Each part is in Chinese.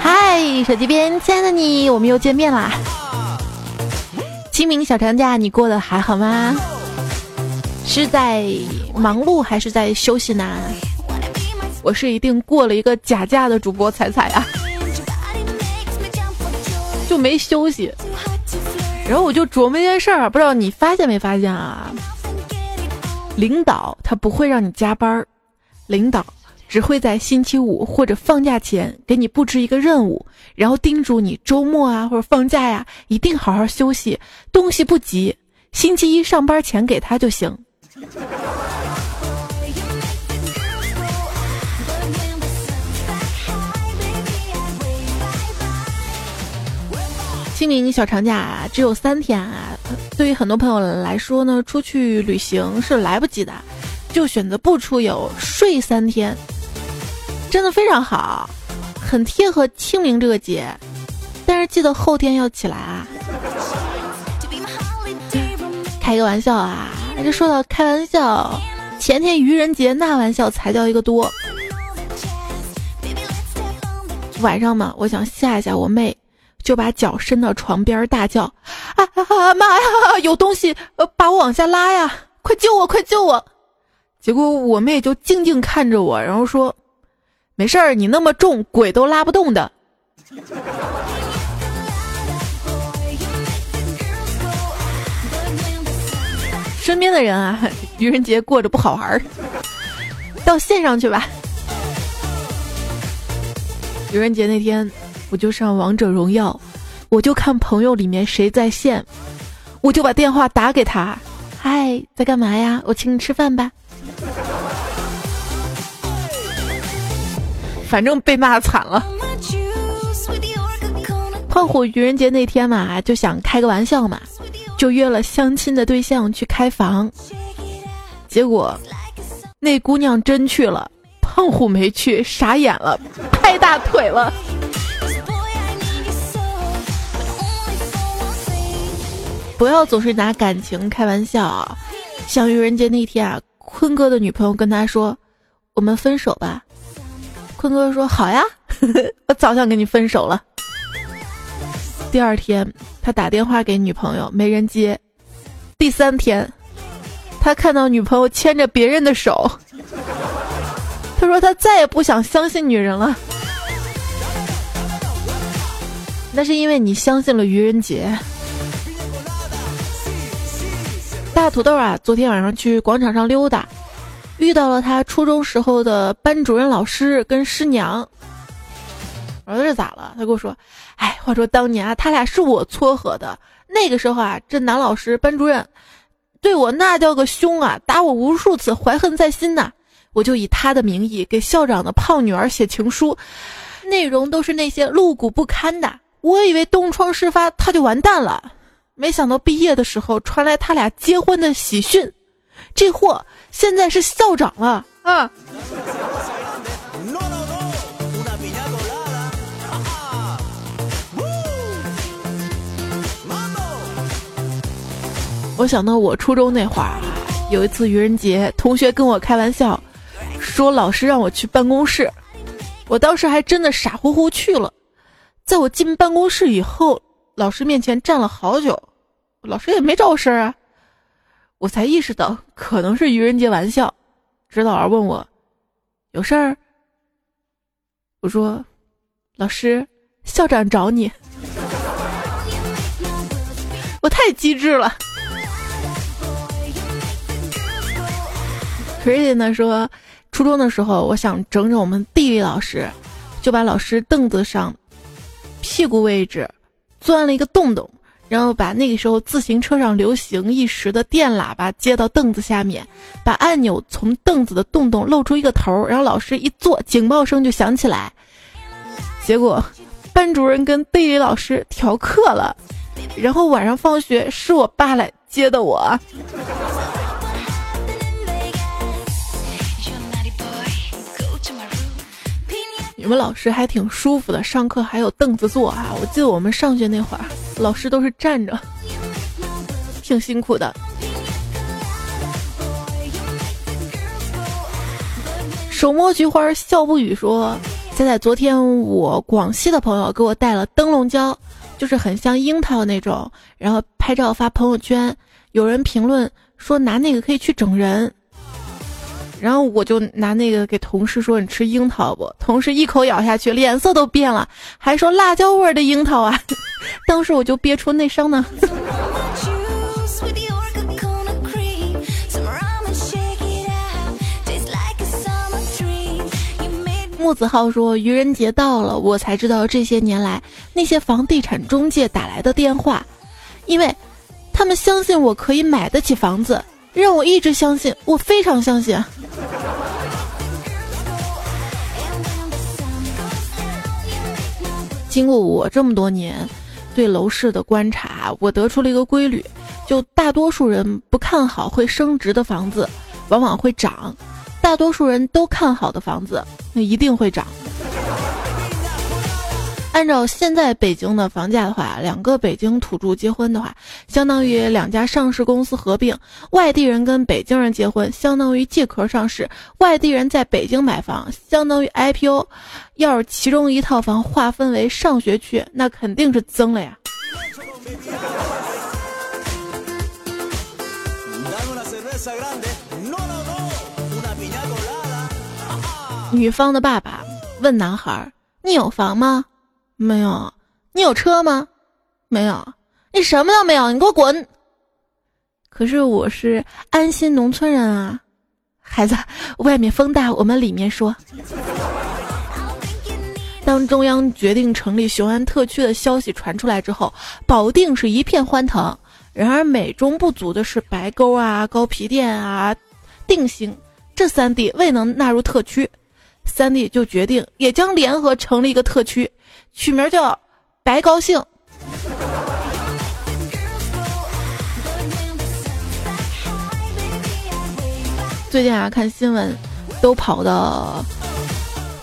嗨，手机边亲爱的你，我们又见面啦！清明小长假你过得还好吗？是在忙碌还是在休息呢？我是一定过了一个假假的主播彩彩啊，就没休息。然后我就琢磨一件事儿，不知道你发现没发现啊？领导他不会让你加班儿，领导只会在星期五或者放假前给你布置一个任务，然后叮嘱你周末啊或者放假呀一定好好休息，东西不急，星期一上班前给他就行。清明小长假只有三天啊，对于很多朋友来说呢，出去旅行是来不及的，就选择不出游，睡三天，真的非常好，很贴合清明这个节。但是记得后天要起来啊。开个玩笑啊，这说到开玩笑，前天愚人节那玩笑才叫一个多。晚上嘛，我想吓一吓我妹。就把脚伸到床边大叫：“啊啊妈呀，有东西，呃，把我往下拉呀！快救我，快救我！”结果我妹就静静看着我，然后说：“没事儿，你那么重，鬼都拉不动的。”身边的人啊，愚人节过着不好玩儿，到线上去吧。愚人节那天。我就上王者荣耀，我就看朋友里面谁在线，我就把电话打给他。嗨，在干嘛呀？我请你吃饭吧。反正被骂惨了。胖虎愚人节那天嘛，就想开个玩笑嘛，就约了相亲的对象去开房。结果那姑娘真去了，胖虎没去，傻眼了，拍大腿了。不要总是拿感情开玩笑啊。像愚人节那天啊，坤哥的女朋友跟他说：“我们分手吧。”坤哥说：“好呀，我早想跟你分手了。”第二天，他打电话给女朋友，没人接。第三天，他看到女朋友牵着别人的手，他说他再也不想相信女人了。那是因为你相信了愚人节。大土豆啊，昨天晚上去广场上溜达，遇到了他初中时候的班主任老师跟师娘。我说这咋了？他跟我说：“哎，话说当年啊，他俩是我撮合的。那个时候啊，这男老师班主任对我那叫个凶啊，打我无数次，怀恨在心呐。我就以他的名义给校长的胖女儿写情书，内容都是那些露骨不堪的。我以为东窗事发，他就完蛋了。”没想到毕业的时候传来他俩结婚的喜讯，这货现在是校长了啊！我想到我初中那会儿，有一次愚人节，同学跟我开玩笑，说老师让我去办公室，我当时还真的傻乎乎去了。在我进办公室以后，老师面前站了好久。老师也没找我事儿啊，我才意识到可能是愚人节玩笑。指导员问我有事儿，我说老师，校长找你。我太机智了。Crazy 呢说，初中的时候我想整整我们地理老师，就把老师凳子上屁股位置钻了一个洞洞。然后把那个时候自行车上流行一时的电喇叭接到凳子下面，把按钮从凳子的洞洞露出一个头，然后老师一坐，警报声就响起来。结果，班主任跟地理老师调课了，然后晚上放学是我爸来接的我。你们老师还挺舒服的，上课还有凳子坐啊！我记得我们上学那会儿，老师都是站着。挺辛苦的。手摸菊花笑不语说：“仔仔，昨天我广西的朋友给我带了灯笼椒，就是很像樱桃那种，然后拍照发朋友圈，有人评论说拿那个可以去整人。”然后我就拿那个给同事说：“你吃樱桃不？”同事一口咬下去，脸色都变了，还说辣椒味的樱桃啊！当时我就憋出内伤呢。木子浩说：“愚人节到了，我才知道这些年来那些房地产中介打来的电话，因为他们相信我可以买得起房子。”让我一直相信，我非常相信。经过我这么多年对楼市的观察，我得出了一个规律：就大多数人不看好会升值的房子，往往会涨；大多数人都看好的房子，那一定会涨。按照现在北京的房价的话，两个北京土著结婚的话，相当于两家上市公司合并；外地人跟北京人结婚，相当于借壳上市；外地人在北京买房，相当于 IPO。要是其中一套房划分为上学区，那肯定是增了呀。女方的爸爸问男孩：“你有房吗？”没有，你有车吗？没有，你什么都没有，你给我滚！可是我是安心农村人啊，孩子，外面风大，我们里面说。当中央决定成立雄安特区的消息传出来之后，保定是一片欢腾。然而美中不足的是，白沟啊、高皮店啊、定兴这三地未能纳入特区，三地就决定也将联合成立一个特区。取名叫“白高兴”。最近啊，看新闻，都跑到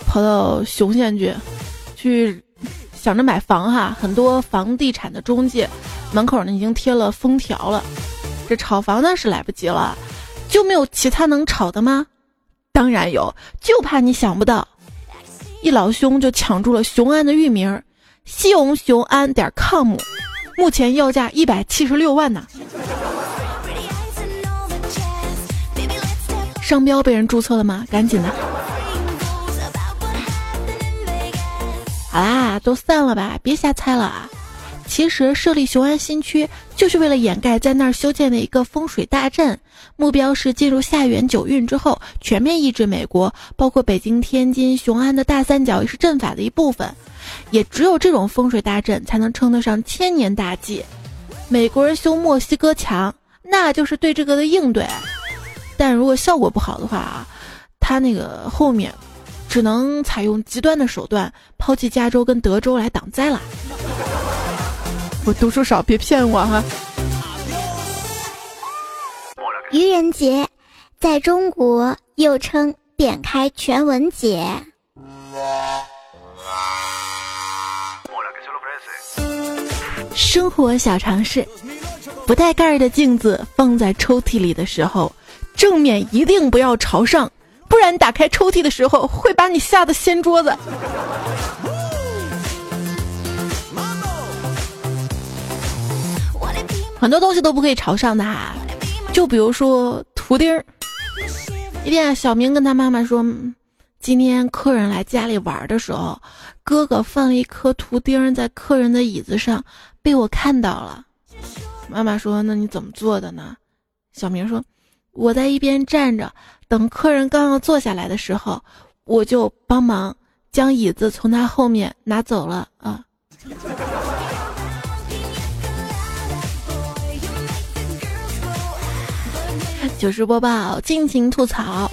跑到雄县去，去想着买房哈。很多房地产的中介门口呢已经贴了封条了。这炒房呢是来不及了，就没有其他能炒的吗？当然有，就怕你想不到。一老兄就抢住了雄安的域名，西红雄安点 com，目前要价一百七十六万呢。商标被人注册了吗？赶紧的。好啦，都散了吧，别瞎猜了啊。其实设立雄安新区就是为了掩盖在那儿修建的一个风水大阵，目标是进入下元九运之后全面抑制美国，包括北京、天津、雄安的大三角也是阵法的一部分。也只有这种风水大阵才能称得上千年大计。美国人修墨西哥墙，那就是对这个的应对。但如果效果不好的话啊，他那个后面只能采用极端的手段，抛弃加州跟德州来挡灾了。我读书少，别骗我哈。愚人节，在中国又称点开全文节。生活小常识：不带盖儿的镜子放在抽屉里的时候，正面一定不要朝上，不然打开抽屉的时候会把你吓得掀桌子。很多东西都不可以朝上的哈，就比如说图钉儿。一天，小明跟他妈妈说，今天客人来家里玩的时候，哥哥放了一颗图钉在客人的椅子上，被我看到了。妈妈说：“那你怎么做的呢？”小明说：“我在一边站着，等客人刚要坐下来的时候，我就帮忙将椅子从他后面拿走了啊。”糗事播报，尽情吐槽。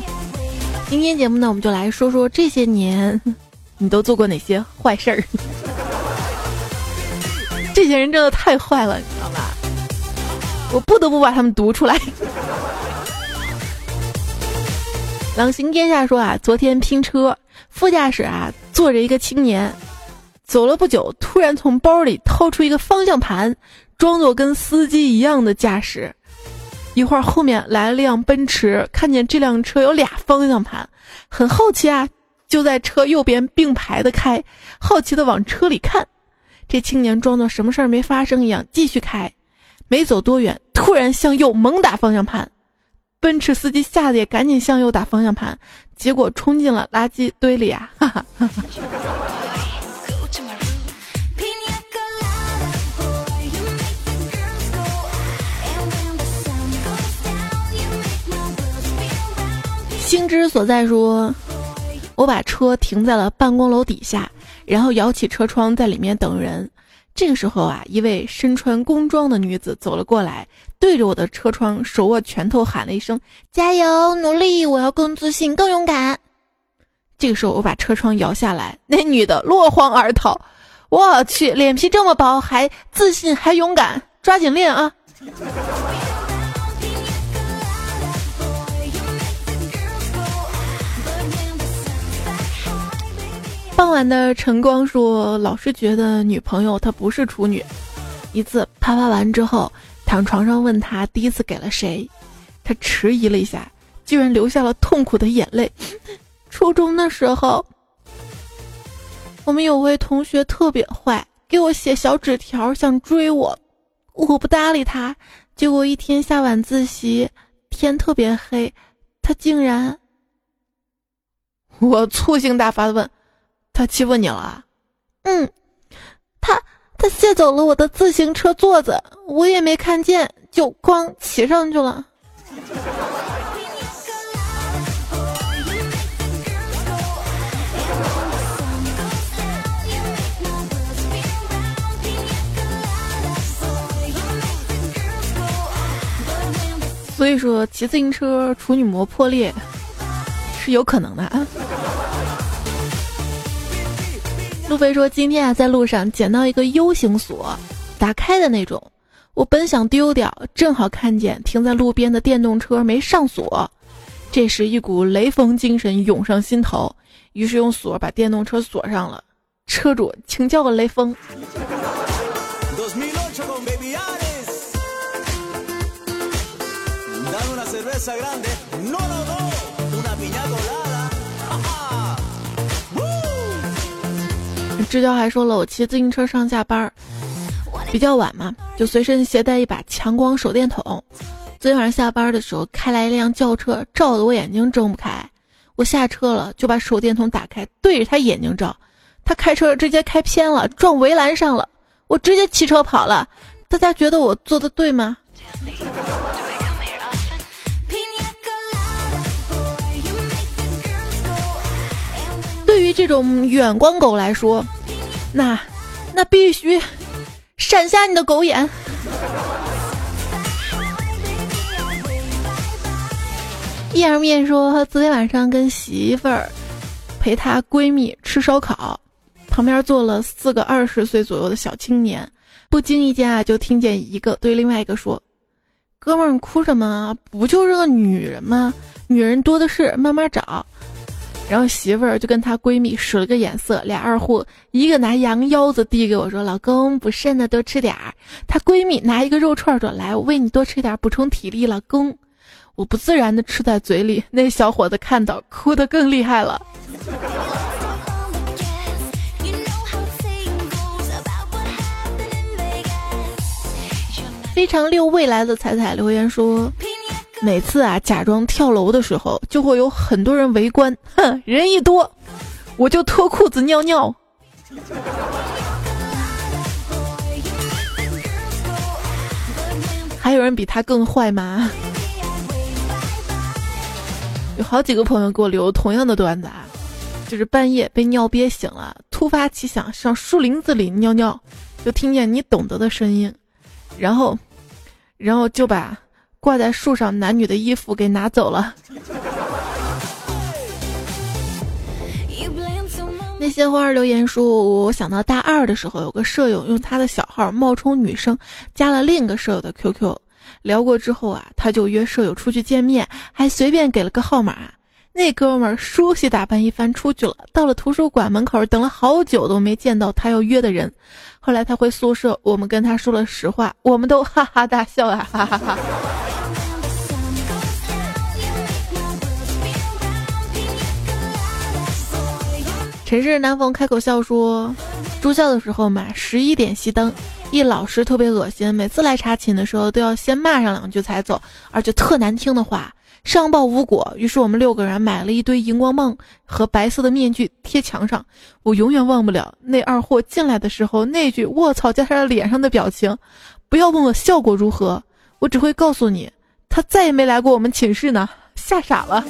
今天节目呢，我们就来说说这些年你都做过哪些坏事儿。这些人真的太坏了，你知道吧？我不得不把他们读出来。朗行天下说啊，昨天拼车，副驾驶啊坐着一个青年，走了不久，突然从包里掏出一个方向盘，装作跟司机一样的驾驶。一会儿后面来了辆奔驰，看见这辆车有俩方向盘，很好奇啊，就在车右边并排的开，好奇的往车里看。这青年装作什么事儿没发生一样继续开，没走多远，突然向右猛打方向盘，奔驰司机吓得也赶紧向右打方向盘，结果冲进了垃圾堆里啊！哈哈哈哈。之所在说，我把车停在了办公楼底下，然后摇起车窗在里面等人。这个时候啊，一位身穿工装的女子走了过来，对着我的车窗手握拳头喊了一声：“加油，努力！我要更自信，更勇敢。”这个时候，我把车窗摇下来，那女的落荒而逃。我去，脸皮这么薄，还自信还勇敢，抓紧练啊！傍晚的晨光说：“老是觉得女朋友她不是处女。一次啪啪完之后，躺床上问她第一次给了谁，她迟疑了一下，居然流下了痛苦的眼泪。初中的时候，我们有位同学特别坏，给我写小纸条想追我，我不搭理他。结果一天下晚自习，天特别黑，他竟然 我醋性大发的问。”他欺负你了？嗯，他他卸走了我的自行车座子，我也没看见，就光骑上去了。所以说，骑自行车处女膜破裂是有可能的啊。路飞说：“今天啊，在路上捡到一个 U 型锁，打开的那种。我本想丢掉，正好看见停在路边的电动车没上锁。这时一股雷锋精神涌上心头，于是用锁把电动车锁上了。车主，请叫个雷锋。”支交还说了，我骑自行车上下班比较晚嘛，就随身携带一把强光手电筒。昨天晚上下班的时候，开来一辆轿车，照得我眼睛睁不开。我下车了，就把手电筒打开，对着他眼睛照。他开车直接开偏了，撞围栏上了。我直接骑车跑了。大家觉得我做的对吗？对于这种远光狗来说，那那必须闪瞎你的狗眼。一儿面说，昨天晚上跟媳妇儿陪她闺蜜吃烧烤，旁边坐了四个二十岁左右的小青年，不经意间啊，就听见一个对另外一个说：“哥们儿，哭什么？不就是个女人吗？女人多的是，慢慢找。”然后媳妇儿就跟她闺蜜使了个眼色，俩二货一个拿羊腰子递给我说：“老公不剩的多吃点儿。”她闺蜜拿一个肉串说：“来，我喂你多吃点，补充体力。”老公，我不自然的吃在嘴里，那小伙子看到哭得更厉害了。非常六未来的彩彩留言说。每次啊，假装跳楼的时候，就会有很多人围观。哼，人一多，我就脱裤子尿尿。还有人比他更坏吗？有好几个朋友给我留同样的段子啊，就是半夜被尿憋醒了，突发奇想上树林子里尿尿，就听见你懂得的声音，然后，然后就把。挂在树上男女的衣服给拿走了。那些花儿留言说：“我想到大二的时候，有个舍友用他的小号冒充女生，加了另一个舍友的 QQ，聊过之后啊，他就约舍友出去见面，还随便给了个号码。那哥们儿梳洗打扮一番出去了，到了图书馆门口等了好久都没见到他要约的人。后来他回宿舍，我们跟他说了实话，我们都哈哈大笑啊，哈哈哈。陈氏南风开口笑说：“住校的时候嘛，十一点熄灯，一老师特别恶心，每次来查寝的时候都要先骂上两句才走，而且特难听的话，上报无果。于是我们六个人买了一堆荧光棒和白色的面具贴墙上。我永远忘不了那二货进来的时候那句‘卧槽’加上脸上的表情。不要问我效果如何，我只会告诉你，他再也没来过我们寝室呢，吓傻了。”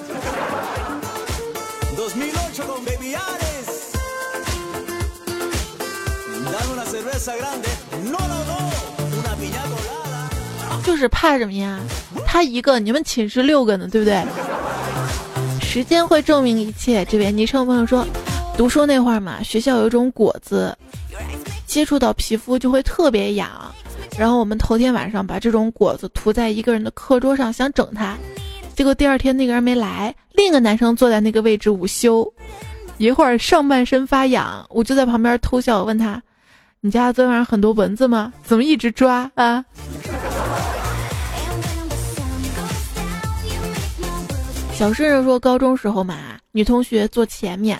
就是怕什么呀？他一个，你们寝室六个呢，对不对？时间会证明一切。这边昵称朋友说，读书那会儿嘛，学校有一种果子，接触到皮肤就会特别痒。然后我们头天晚上把这种果子涂在一个人的课桌上，想整他，结果第二天那个人没来，另一个男生坐在那个位置午休，一会儿上半身发痒，我就在旁边偷笑，问他。你家昨晚上很多蚊子吗？怎么一直抓啊？小顺顺说，高中时候嘛，女同学坐前面，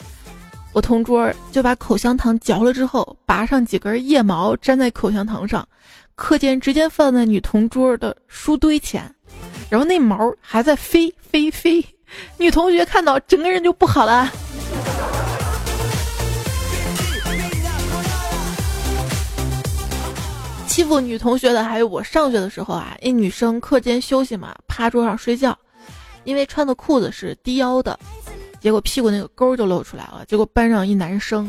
我同桌就把口香糖嚼了之后，拔上几根腋毛粘在口香糖上，课间直接放在女同桌的书堆前，然后那毛还在飞飞飞，女同学看到整个人就不好了。欺负女同学的还有我上学的时候啊，一女生课间休息嘛，趴桌上睡觉，因为穿的裤子是低腰的，结果屁股那个沟就露出来了。结果班上一男生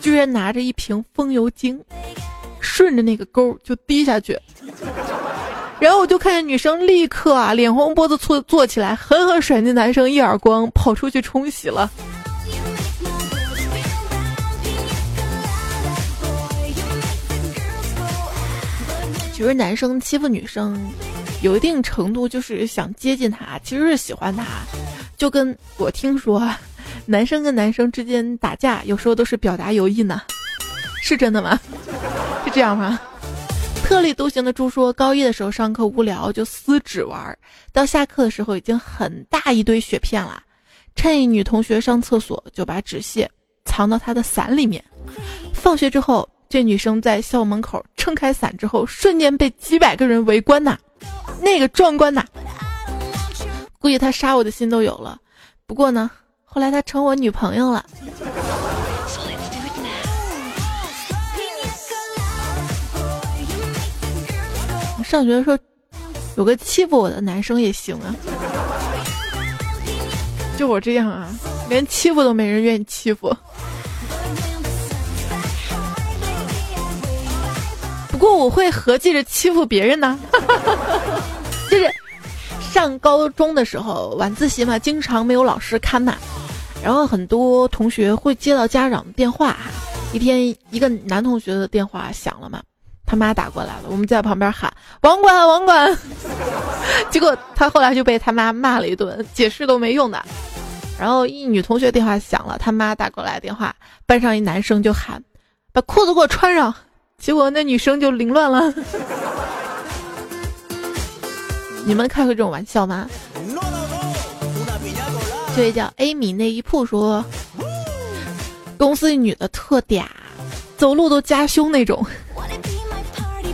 居然拿着一瓶风油精，顺着那个沟就滴下去，然后我就看见女生立刻啊脸红脖子粗坐起来，狠狠甩那男生一耳光，跑出去冲洗了。其实男生欺负女生，有一定程度就是想接近她，其实是喜欢她。就跟我听说，男生跟男生之间打架，有时候都是表达友谊呢，是真的吗？是这样吗？特立独行的猪说，高一的时候上课无聊就撕纸玩，到下课的时候已经很大一堆雪片了，趁一女同学上厕所就把纸屑藏到她的伞里面，放学之后。这女生在校门口撑开伞之后，瞬间被几百个人围观呐，那个壮观呐！估计她杀我的心都有了。不过呢，后来她成我女朋友了。上学的时候，有个欺负我的男生也行啊。就我这样啊，连欺负都没人愿意欺负。不过我会合计着欺负别人呢，就是上高中的时候晚自习嘛，经常没有老师看嘛，然后很多同学会接到家长的电话哈。一天，一个男同学的电话响了嘛，他妈打过来了，我们在旁边喊网管网管，结果他后来就被他妈骂了一顿，解释都没用的。然后一女同学电话响了，他妈打过来电话，班上一男生就喊把裤子给我穿上。结果那女生就凌乱了。你们开过这种玩笑吗？这位叫 A 米内衣铺说，公司一女的特嗲，走路都夹胸那种。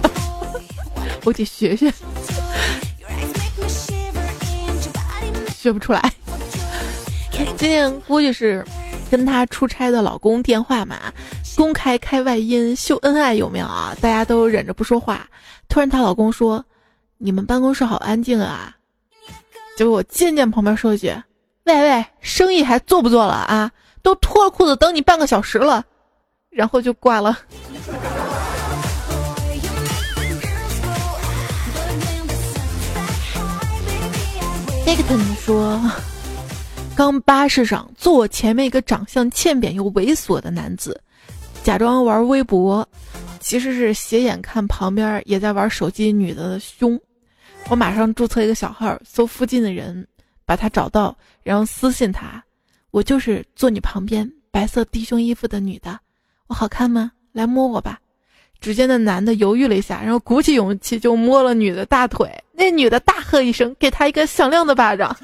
我得学学，学不出来。今天估计是跟她出差的老公电话嘛。公开开外音秀恩爱有没有啊？大家都忍着不说话。突然她老公说：“你们办公室好安静啊！”结果我渐渐旁边说一句：“喂喂，生意还做不做了啊？都脱了裤子等你半个小时了。”然后就挂了。那个等说，刚巴士上坐我前面一个长相欠扁又猥琐的男子。假装玩微博，其实是斜眼看旁边也在玩手机女的胸。我马上注册一个小号，搜附近的人，把她找到，然后私信他，我就是坐你旁边白色低胸衣服的女的，我好看吗？来摸我吧。只见那男的犹豫了一下，然后鼓起勇气就摸了女的大腿。那女的大喝一声，给他一个响亮的巴掌。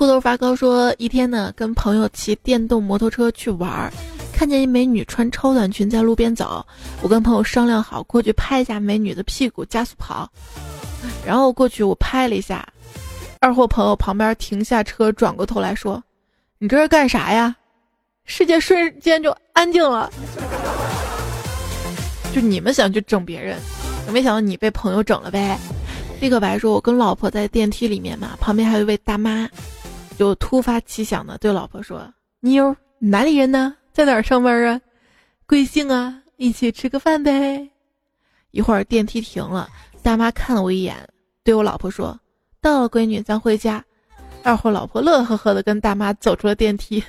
裤头发高说，一天呢，跟朋友骑电动摩托车去玩儿，看见一美女穿超短裙在路边走，我跟朋友商量好过去拍一下美女的屁股，加速跑。然后过去我拍了一下，二货朋友旁边停下车，转过头来说：“你这是干啥呀？”世界瞬间就安静了。就你们想去整别人，没想到你被朋友整了呗。立刻白说：“我跟老婆在电梯里面嘛，旁边还有一位大妈，就突发奇想的对老婆说：‘妞，哪里人呢？在哪儿上班啊？贵姓啊？一起吃个饭呗。’一会儿电梯停了。”大妈看了我一眼，对我老婆说：“到了，闺女，咱回家。”二货老婆乐呵呵的跟大妈走出了电梯。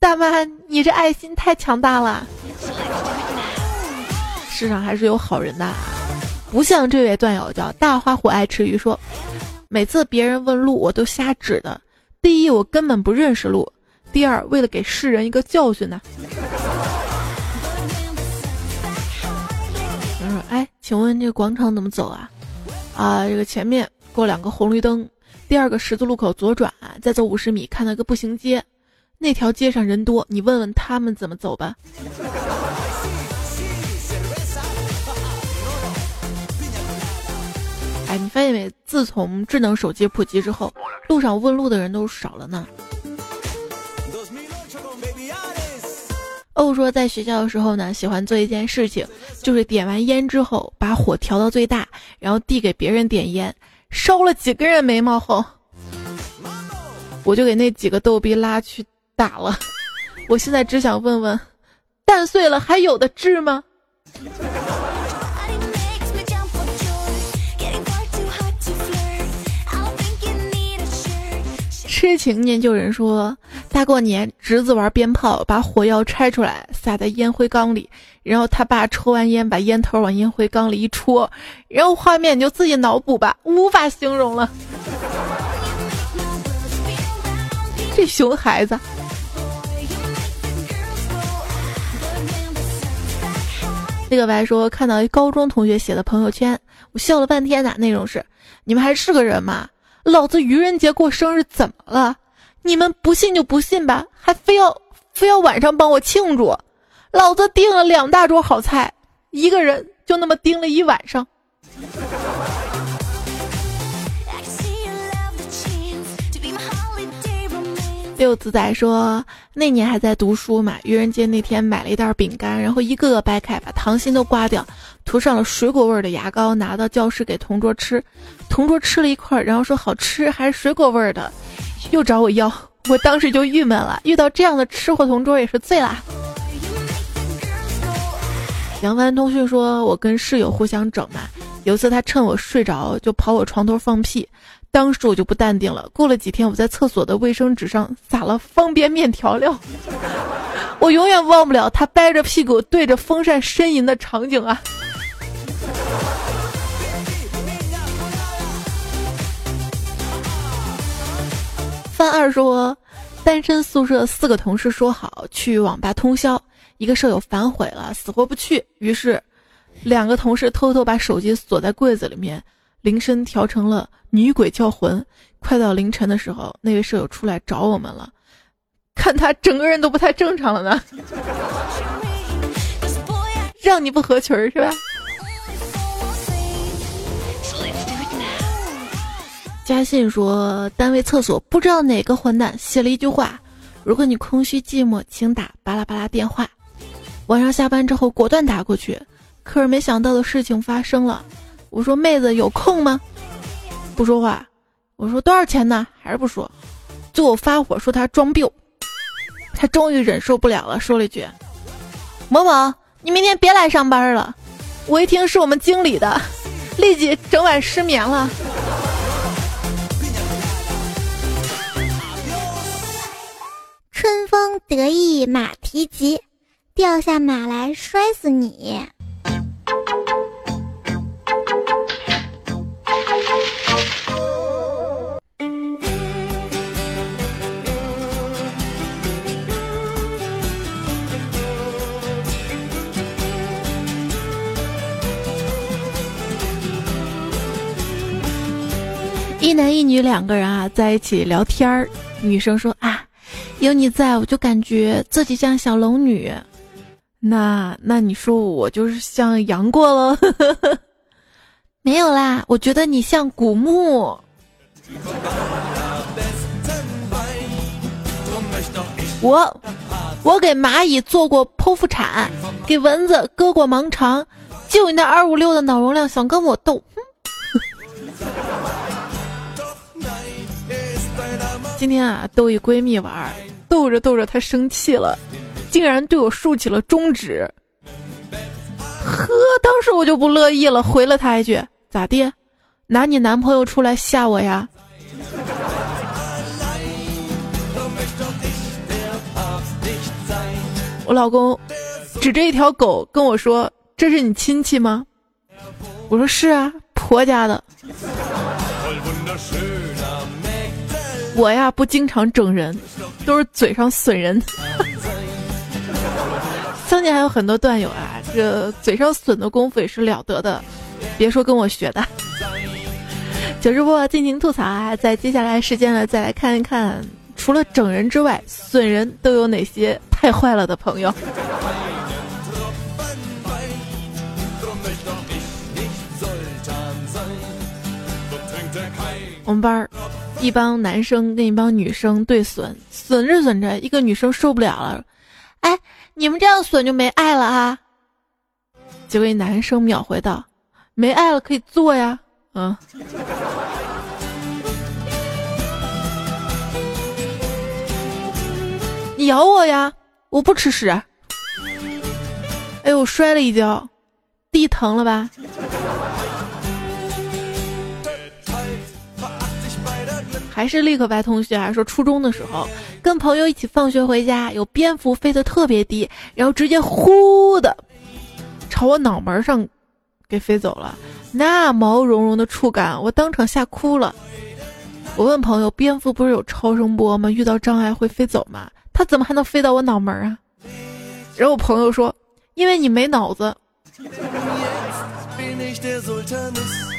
大妈，你这爱心太强大了。世上还是有好人的，不像这位段友叫大花虎爱吃鱼说，每次别人问路我都瞎指的。第一，我根本不认识路；第二，为了给世人一个教训呢。哎，请问这个广场怎么走啊？啊，这个前面过两个红绿灯，第二个十字路口左转，再走五十米看到一个步行街，那条街上人多，你问问他们怎么走吧。哎，你发现没？自从智能手机普及之后，路上问路的人都少了呢。欧说，在学校的时候呢，喜欢做一件事情，就是点完烟之后，把火调到最大，然后递给别人点烟，烧了几个人眉毛后，我就给那几个逗逼拉去打了。我现在只想问问，蛋碎了还有的治吗？痴情念旧人说，大过年侄子玩鞭炮，把火药拆出来撒在烟灰缸里，然后他爸抽完烟，把烟头往烟灰缸里一戳，然后画面你就自己脑补吧，无法形容了。这熊孩子。那个白说，看到一高中同学写的朋友圈，我笑了半天呐。内容是：你们还是个人吗？老子愚人节过生日怎么了？你们不信就不信吧，还非要非要晚上帮我庆祝？老子订了两大桌好菜，一个人就那么盯了一晚上。六子仔说，那年还在读书嘛，愚人节那天买了一袋饼干，然后一个个掰开，把糖心都刮掉，涂上了水果味的牙膏，拿到教室给同桌吃。同桌吃了一块，然后说好吃，还是水果味的，又找我要，我当时就郁闷了。遇到这样的吃货同桌也是醉啦。杨帆通讯说，我跟室友互相整嘛，有一次他趁我睡着就跑我床头放屁。当时我就不淡定了。过了几天，我在厕所的卫生纸上撒了方便面调料。我永远忘不了他掰着屁股对着风扇呻吟的场景啊！范二说，单身宿舍四个同事说好去网吧通宵，一个舍友反悔了，死活不去。于是，两个同事偷偷把手机锁在柜子里面。铃声调成了女鬼叫魂，快到凌晨的时候，那位舍友出来找我们了，看他整个人都不太正常了呢。让你不合群是吧？嘉信说，单位厕所不知道哪个混蛋写了一句话：如果你空虚寂寞，请打巴拉巴拉电话。晚上下班之后果断打过去，可是没想到的事情发生了。我说妹子有空吗？不说话。我说多少钱呢？还是不说。就我发火说他装逼。他终于忍受不了了，说了一句：“某某，你明天别来上班了。”我一听是我们经理的，立即整晚失眠了。春风得意马蹄疾，掉下马来摔死你。一男一女两个人啊，在一起聊天儿。女生说啊，有你在我就感觉自己像小龙女。那那你说我就是像杨过了？没有啦，我觉得你像古墓。我我给蚂蚁做过剖腹产，给蚊子割过盲肠，就你那二五六的脑容量，想跟我斗？哼今天啊，逗一闺蜜玩，逗着逗着她生气了，竟然对我竖起了中指。呵，当时我就不乐意了，回了她一句：“咋地？拿你男朋友出来吓我呀？”我老公指着一条狗跟我说：“这是你亲戚吗？”我说：“是啊，婆家的。”我呀不经常整人，都是嘴上损人。相信还有很多段友啊，这嘴上损的功夫也是了得的，别说跟我学的。九直播尽情吐槽啊，在接下来时间呢，再来看一看，除了整人之外，损人都有哪些太坏了的朋友。我们班儿。一帮男生跟一帮女生对损，损着损着，一个女生受不了了，哎，你们这样损就没爱了啊！结果一男生秒回道：“没爱了可以做呀，嗯。”你咬我呀，我不吃屎。哎呦，我摔了一跤，地疼了吧？还是立刻白同学啊，说初中的时候跟朋友一起放学回家，有蝙蝠飞得特别低，然后直接呼的朝我脑门上给飞走了，那毛茸茸的触感，我当场吓哭了。我问朋友，蝙蝠不是有超声波吗？遇到障碍会飞走吗？它怎么还能飞到我脑门啊？然后我朋友说，因为你没脑子。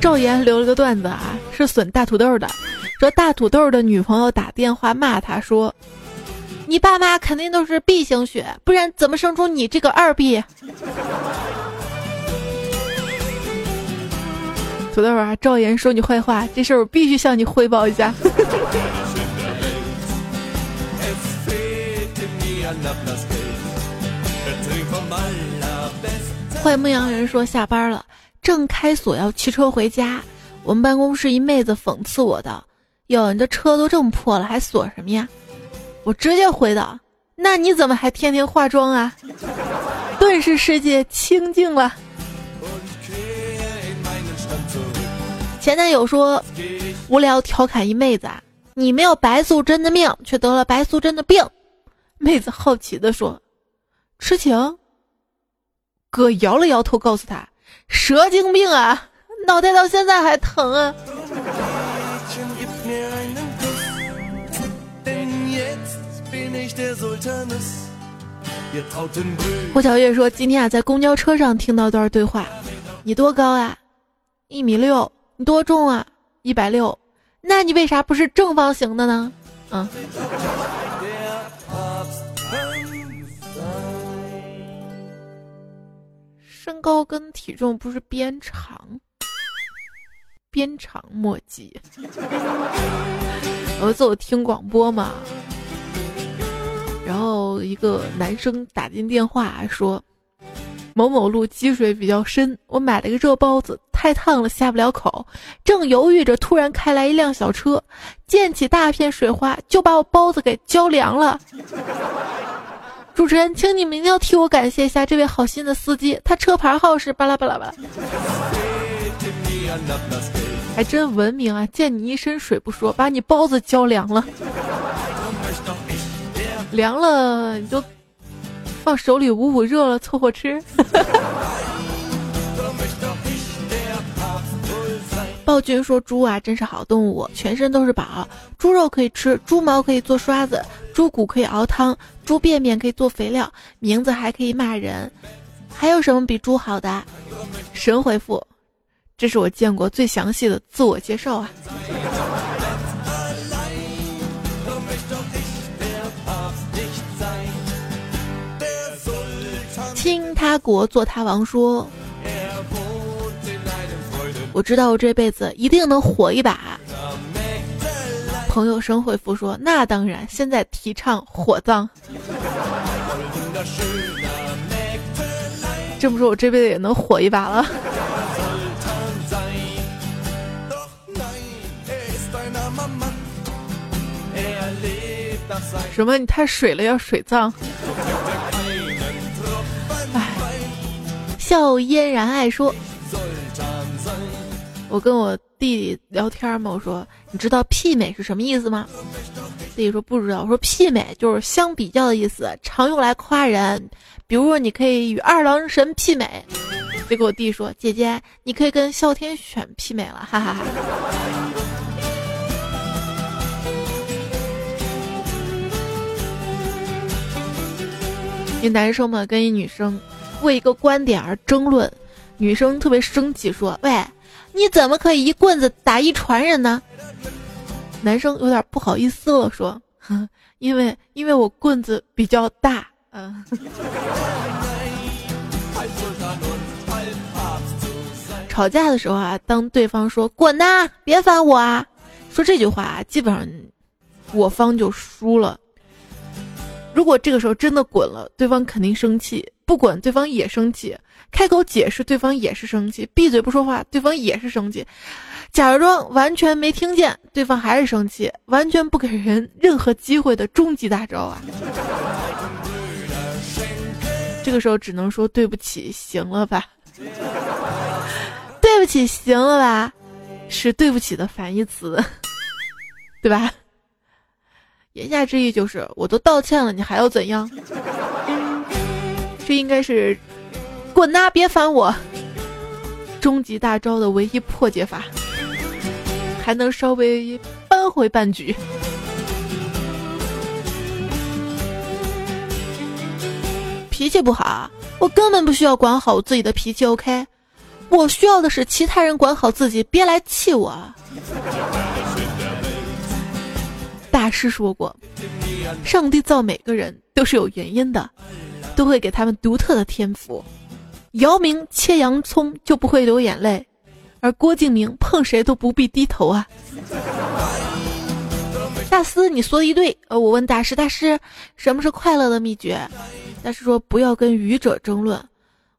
赵岩留了个段子啊，是损大土豆的，说大土豆的女朋友打电话骂他说：“你爸妈肯定都是 B 型血，不然怎么生出你这个二 B？” 土豆啊，赵岩说你坏话，这事儿我必须向你汇报一下。坏牧羊人说下班了，正开锁要骑车回家。我们办公室一妹子讽刺我道：“哟，你这车都这么破了，还锁什么呀？”我直接回道：“那你怎么还天天化妆啊？”顿时世界清静了。前男友说无聊调侃一妹子：“啊，你没有白素贞的命，却得了白素贞的病。”妹子好奇的说：“痴情。”哥摇了摇头，告诉他：“蛇精病啊，脑袋到现在还疼啊。”胡小月说：“今天啊，在公交车上听到段对话，你多高啊？一米六。你多重啊？一百六。那你为啥不是正方形的呢？嗯。”身高跟体重不是边长，鞭长莫及。有一次我听广播嘛，然后一个男生打进电话说：“某某路积水比较深，我买了个热包子，太烫了下不了口，正犹豫着，突然开来一辆小车，溅起大片水花，就把我包子给浇凉了。”主持人，请你们一定要替我感谢一下这位好心的司机，他车牌号是巴拉巴拉巴拉，还真文明啊！溅你一身水不说，把你包子浇凉了。凉了你就放手里捂捂，热了凑合吃。暴君说：“猪啊，真是好动物，全身都是宝。猪肉可以吃，猪毛可以做刷子，猪骨可以熬汤，猪便便可以做肥料，名字还可以骂人。还有什么比猪好的？”神回复：“这是我见过最详细的自我介绍啊。”亲他国做他王说。我知道我这辈子一定能火一把。朋友生回复说：“那当然，现在提倡火葬。”这么说，我这辈子也能火一把了。什么？你太水了，要水葬？哎，笑嫣然爱说。我跟我弟弟聊天嘛，我说你知道媲美是什么意思吗？弟弟说不知道。我说媲美就是相比较的意思，常用来夸人。比如说你可以与二郎神媲美。结果我弟说姐姐，你可以跟哮天犬媲美了，哈哈哈。一男生嘛跟一女生为一个观点而争论，女生特别生气说：“喂。”你怎么可以一棍子打一船人呢？男生有点不好意思了，说：“ 因为因为我棍子比较大。”嗯。吵架的时候啊，当对方说“滚呐，别烦我啊”，说这句话啊基本上我方就输了。如果这个时候真的滚了，对方肯定生气；不滚，对方也生气。开口解释，对方也是生气；闭嘴不说话，对方也是生气；假装完全没听见，对方还是生气。完全不给人任何机会的终极大招啊！这个时候只能说对不起，行了吧？对不起，行了吧？是对不起的反义词，对吧？言下之意就是，我都道歉了，你还要怎样？这应该是。滚呐！别烦我！终极大招的唯一破解法，还能稍微扳回半局。脾气不好，我根本不需要管好我自己的脾气。OK，我需要的是其他人管好自己，别来气我。大师说过，上帝造每个人都是有原因的，都会给他们独特的天赋。姚明切洋葱就不会流眼泪，而郭敬明碰谁都不必低头啊。大师，你说的一对。呃，我问大师，大师，什么是快乐的秘诀？大师说，不要跟愚者争论。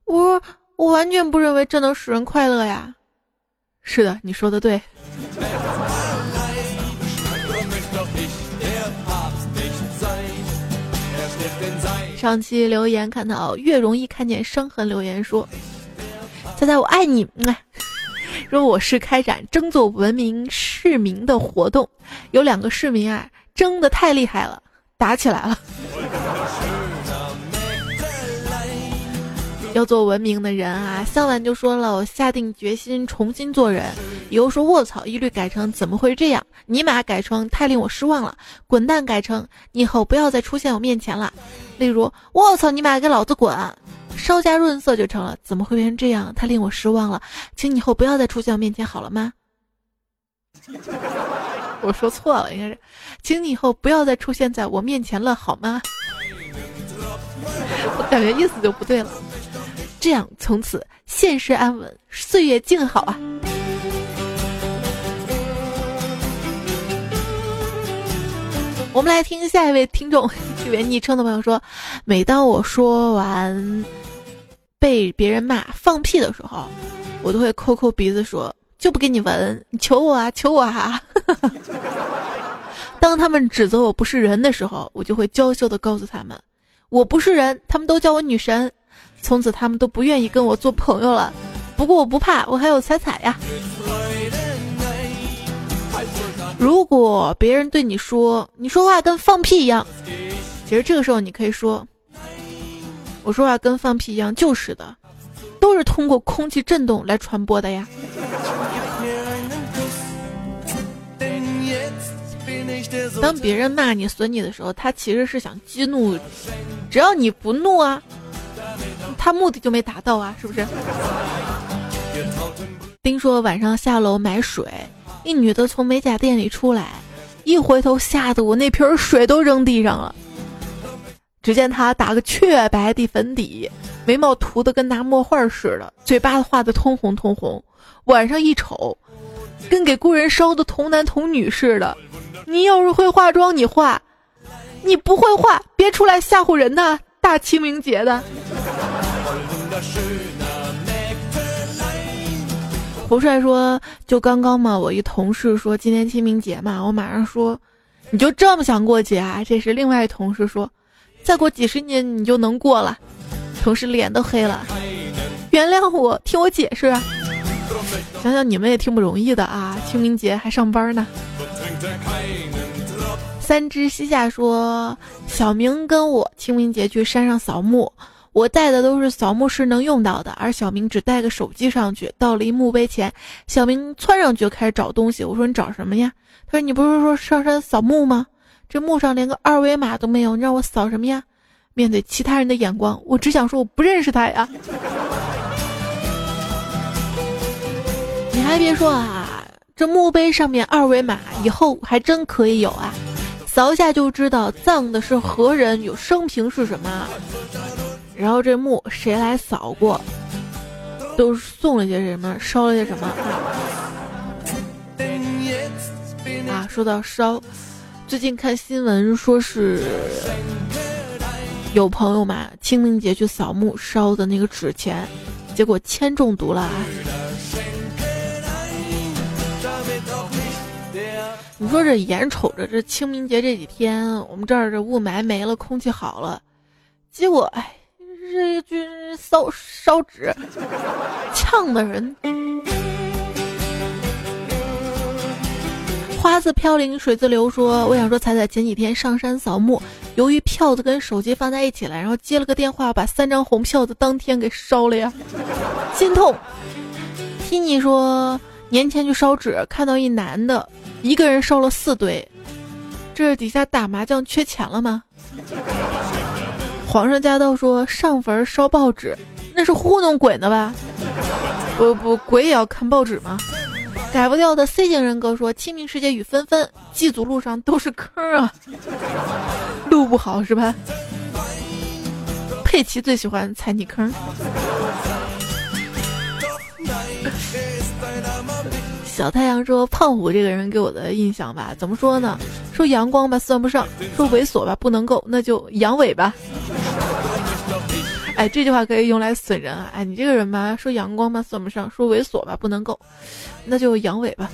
我，我完全不认为这能使人快乐呀。是的，你说的对。上期留言看到越容易看见伤痕留言说：“猜猜我爱你。”说我是开展争做文明市民的活动，有两个市民啊争的太厉害了，打起来了。要做文明的人啊！香完就说了，我下定决心重新做人。以后说卧槽，一律改成怎么会这样？尼玛改成太令我失望了。滚蛋改成你以后不要再出现我面前了。例如卧槽，尼玛给老子滚！稍加润色就成了怎么会变成这样？太令我失望了，请你以后不要再出现我面前好了吗？我说错了，应该是，请你以后不要再出现在我面前了好吗？我感觉意思就不对了。这样，从此现世安稳，岁月静好啊！我们来听下一位听众，这位昵称的朋友说：“每当我说完被别人骂放屁的时候，我都会抠抠鼻子说，就不给你闻，你求我啊，求我啊！”当他们指责我不是人的时候，我就会娇羞的告诉他们，我不是人，他们都叫我女神。从此他们都不愿意跟我做朋友了，不过我不怕，我还有彩彩呀。如果别人对你说你说话跟放屁一样，其实这个时候你可以说，我说话跟放屁一样，就是的，都是通过空气震动来传播的呀。当别人骂你、损你的时候，他其实是想激怒，只要你不怒啊，他目的就没达到啊，是不是？丁说晚上下楼买水，一女的从美甲店里出来，一回头吓得我那瓶水都扔地上了。只见她打个雀白的粉底，眉毛涂的跟拿墨画似的，嘴巴画的通红通红，晚上一瞅，跟给故人烧的童男童女似的。你要是会化妆，你化；你不会化，别出来吓唬人呐！大清明节的。胡帅说：“就刚刚嘛，我一同事说今天清明节嘛，我马上说，你就这么想过节啊？”这时另外一同事说：“再过几十年你就能过了。”同事脸都黑了，原谅我，听我解释。想想你们也挺不容易的啊，清明节还上班呢。三只西夏说：“小明跟我清明节去山上扫墓，我带的都是扫墓时能用到的，而小明只带个手机上去。到了一墓碑前，小明窜上去就开始找东西。我说你找什么呀？他说你不是说上山扫墓吗？这墓上连个二维码都没有，你让我扫什么呀？面对其他人的眼光，我只想说我不认识他呀。你还别说啊，这墓碑上面二维码以后还真可以有啊。”扫一下就知道葬的是何人，有生平是什么。然后这墓谁来扫过，都送了些什么，烧了些什么啊？说到烧，最近看新闻说是有朋友嘛，清明节去扫墓烧的那个纸钱，结果铅中毒了。你说这眼瞅着这清明节这几天，我们这儿这雾霾没了，空气好了，结果哎，日军烧烧纸，呛的人。花自飘零水自流说，我想说彩彩前几天上山扫墓，由于票子跟手机放在一起了，然后接了个电话，把三张红票子当天给烧了呀，心痛。听你说年前去烧纸，看到一男的。一个人烧了四堆，这是底下打麻将缺钱了吗？皇上驾到说上坟烧报纸，那是糊弄鬼呢吧？不不，鬼也要看报纸吗？改不掉的 C 型人格说清明时节雨纷纷，祭祖路上都是坑啊，路不好是吧？佩奇最喜欢踩泥坑。小太阳说：“胖虎这个人给我的印象吧，怎么说呢？说阳光吧算不上，说猥琐吧不能够，那就阳痿吧。这句话可以用来损人啊！哎，你这个人吧，说阳光吧算不上，说猥琐吧不能够，那就阳痿吧。”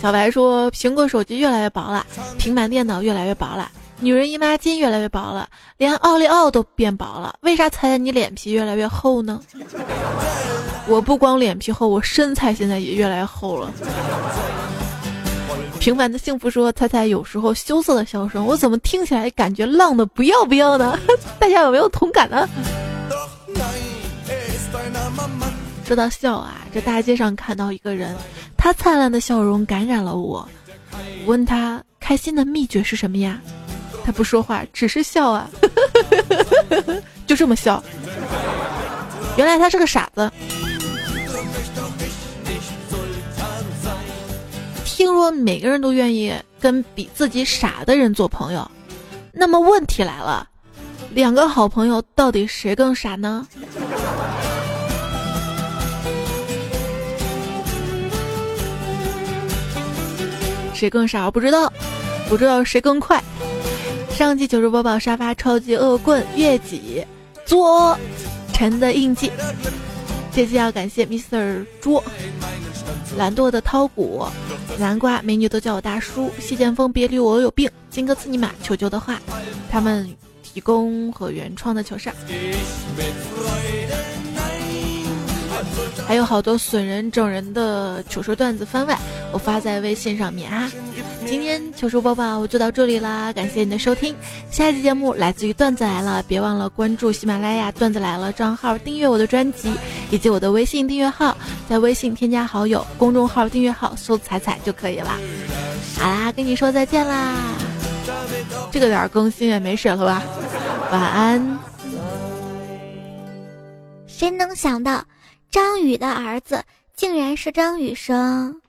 小白说：“苹果手机越来越薄了，平板电脑越来越薄了，女人姨妈巾越来越薄了，连奥利奥都变薄了，为啥猜猜你脸皮越来越厚呢？”我不光脸皮厚，我身材现在也越来越厚了。平凡的幸福说：“猜猜有时候羞涩的笑声，我怎么听起来感觉浪的不要不要的？大家有没有同感呢？” 说到笑啊，这大街上看到一个人，他灿烂的笑容感染了我。我问他开心的秘诀是什么呀？他不说话，只是笑啊，就这么笑。原来他是个傻子。听说每个人都愿意跟比自己傻的人做朋友，那么问题来了，两个好朋友到底谁更傻呢？谁更傻？我不知道，不知道谁更快。上期糗事播报沙发超级恶棍月季作陈的印记，这期要感谢 Mister 猪。懒惰的涛谷，南瓜美女都叫我大叔。谢剑锋别理我我有病，金哥刺尼玛求救的话，他们提供和原创的球上。还有好多损人整人的糗事段子番外，我发在微信上面啊。今天糗事播报就到这里啦，感谢你的收听。下一期节目来自于段子来了，别忘了关注喜马拉雅段子来了账号，订阅我的专辑以及我的微信订阅号，在微信添加好友，公众号订阅号搜“彩彩”就可以了。好啦，跟你说再见啦。这个点更新也没事了吧？晚安。谁能想到，张宇的儿子竟然是张雨生。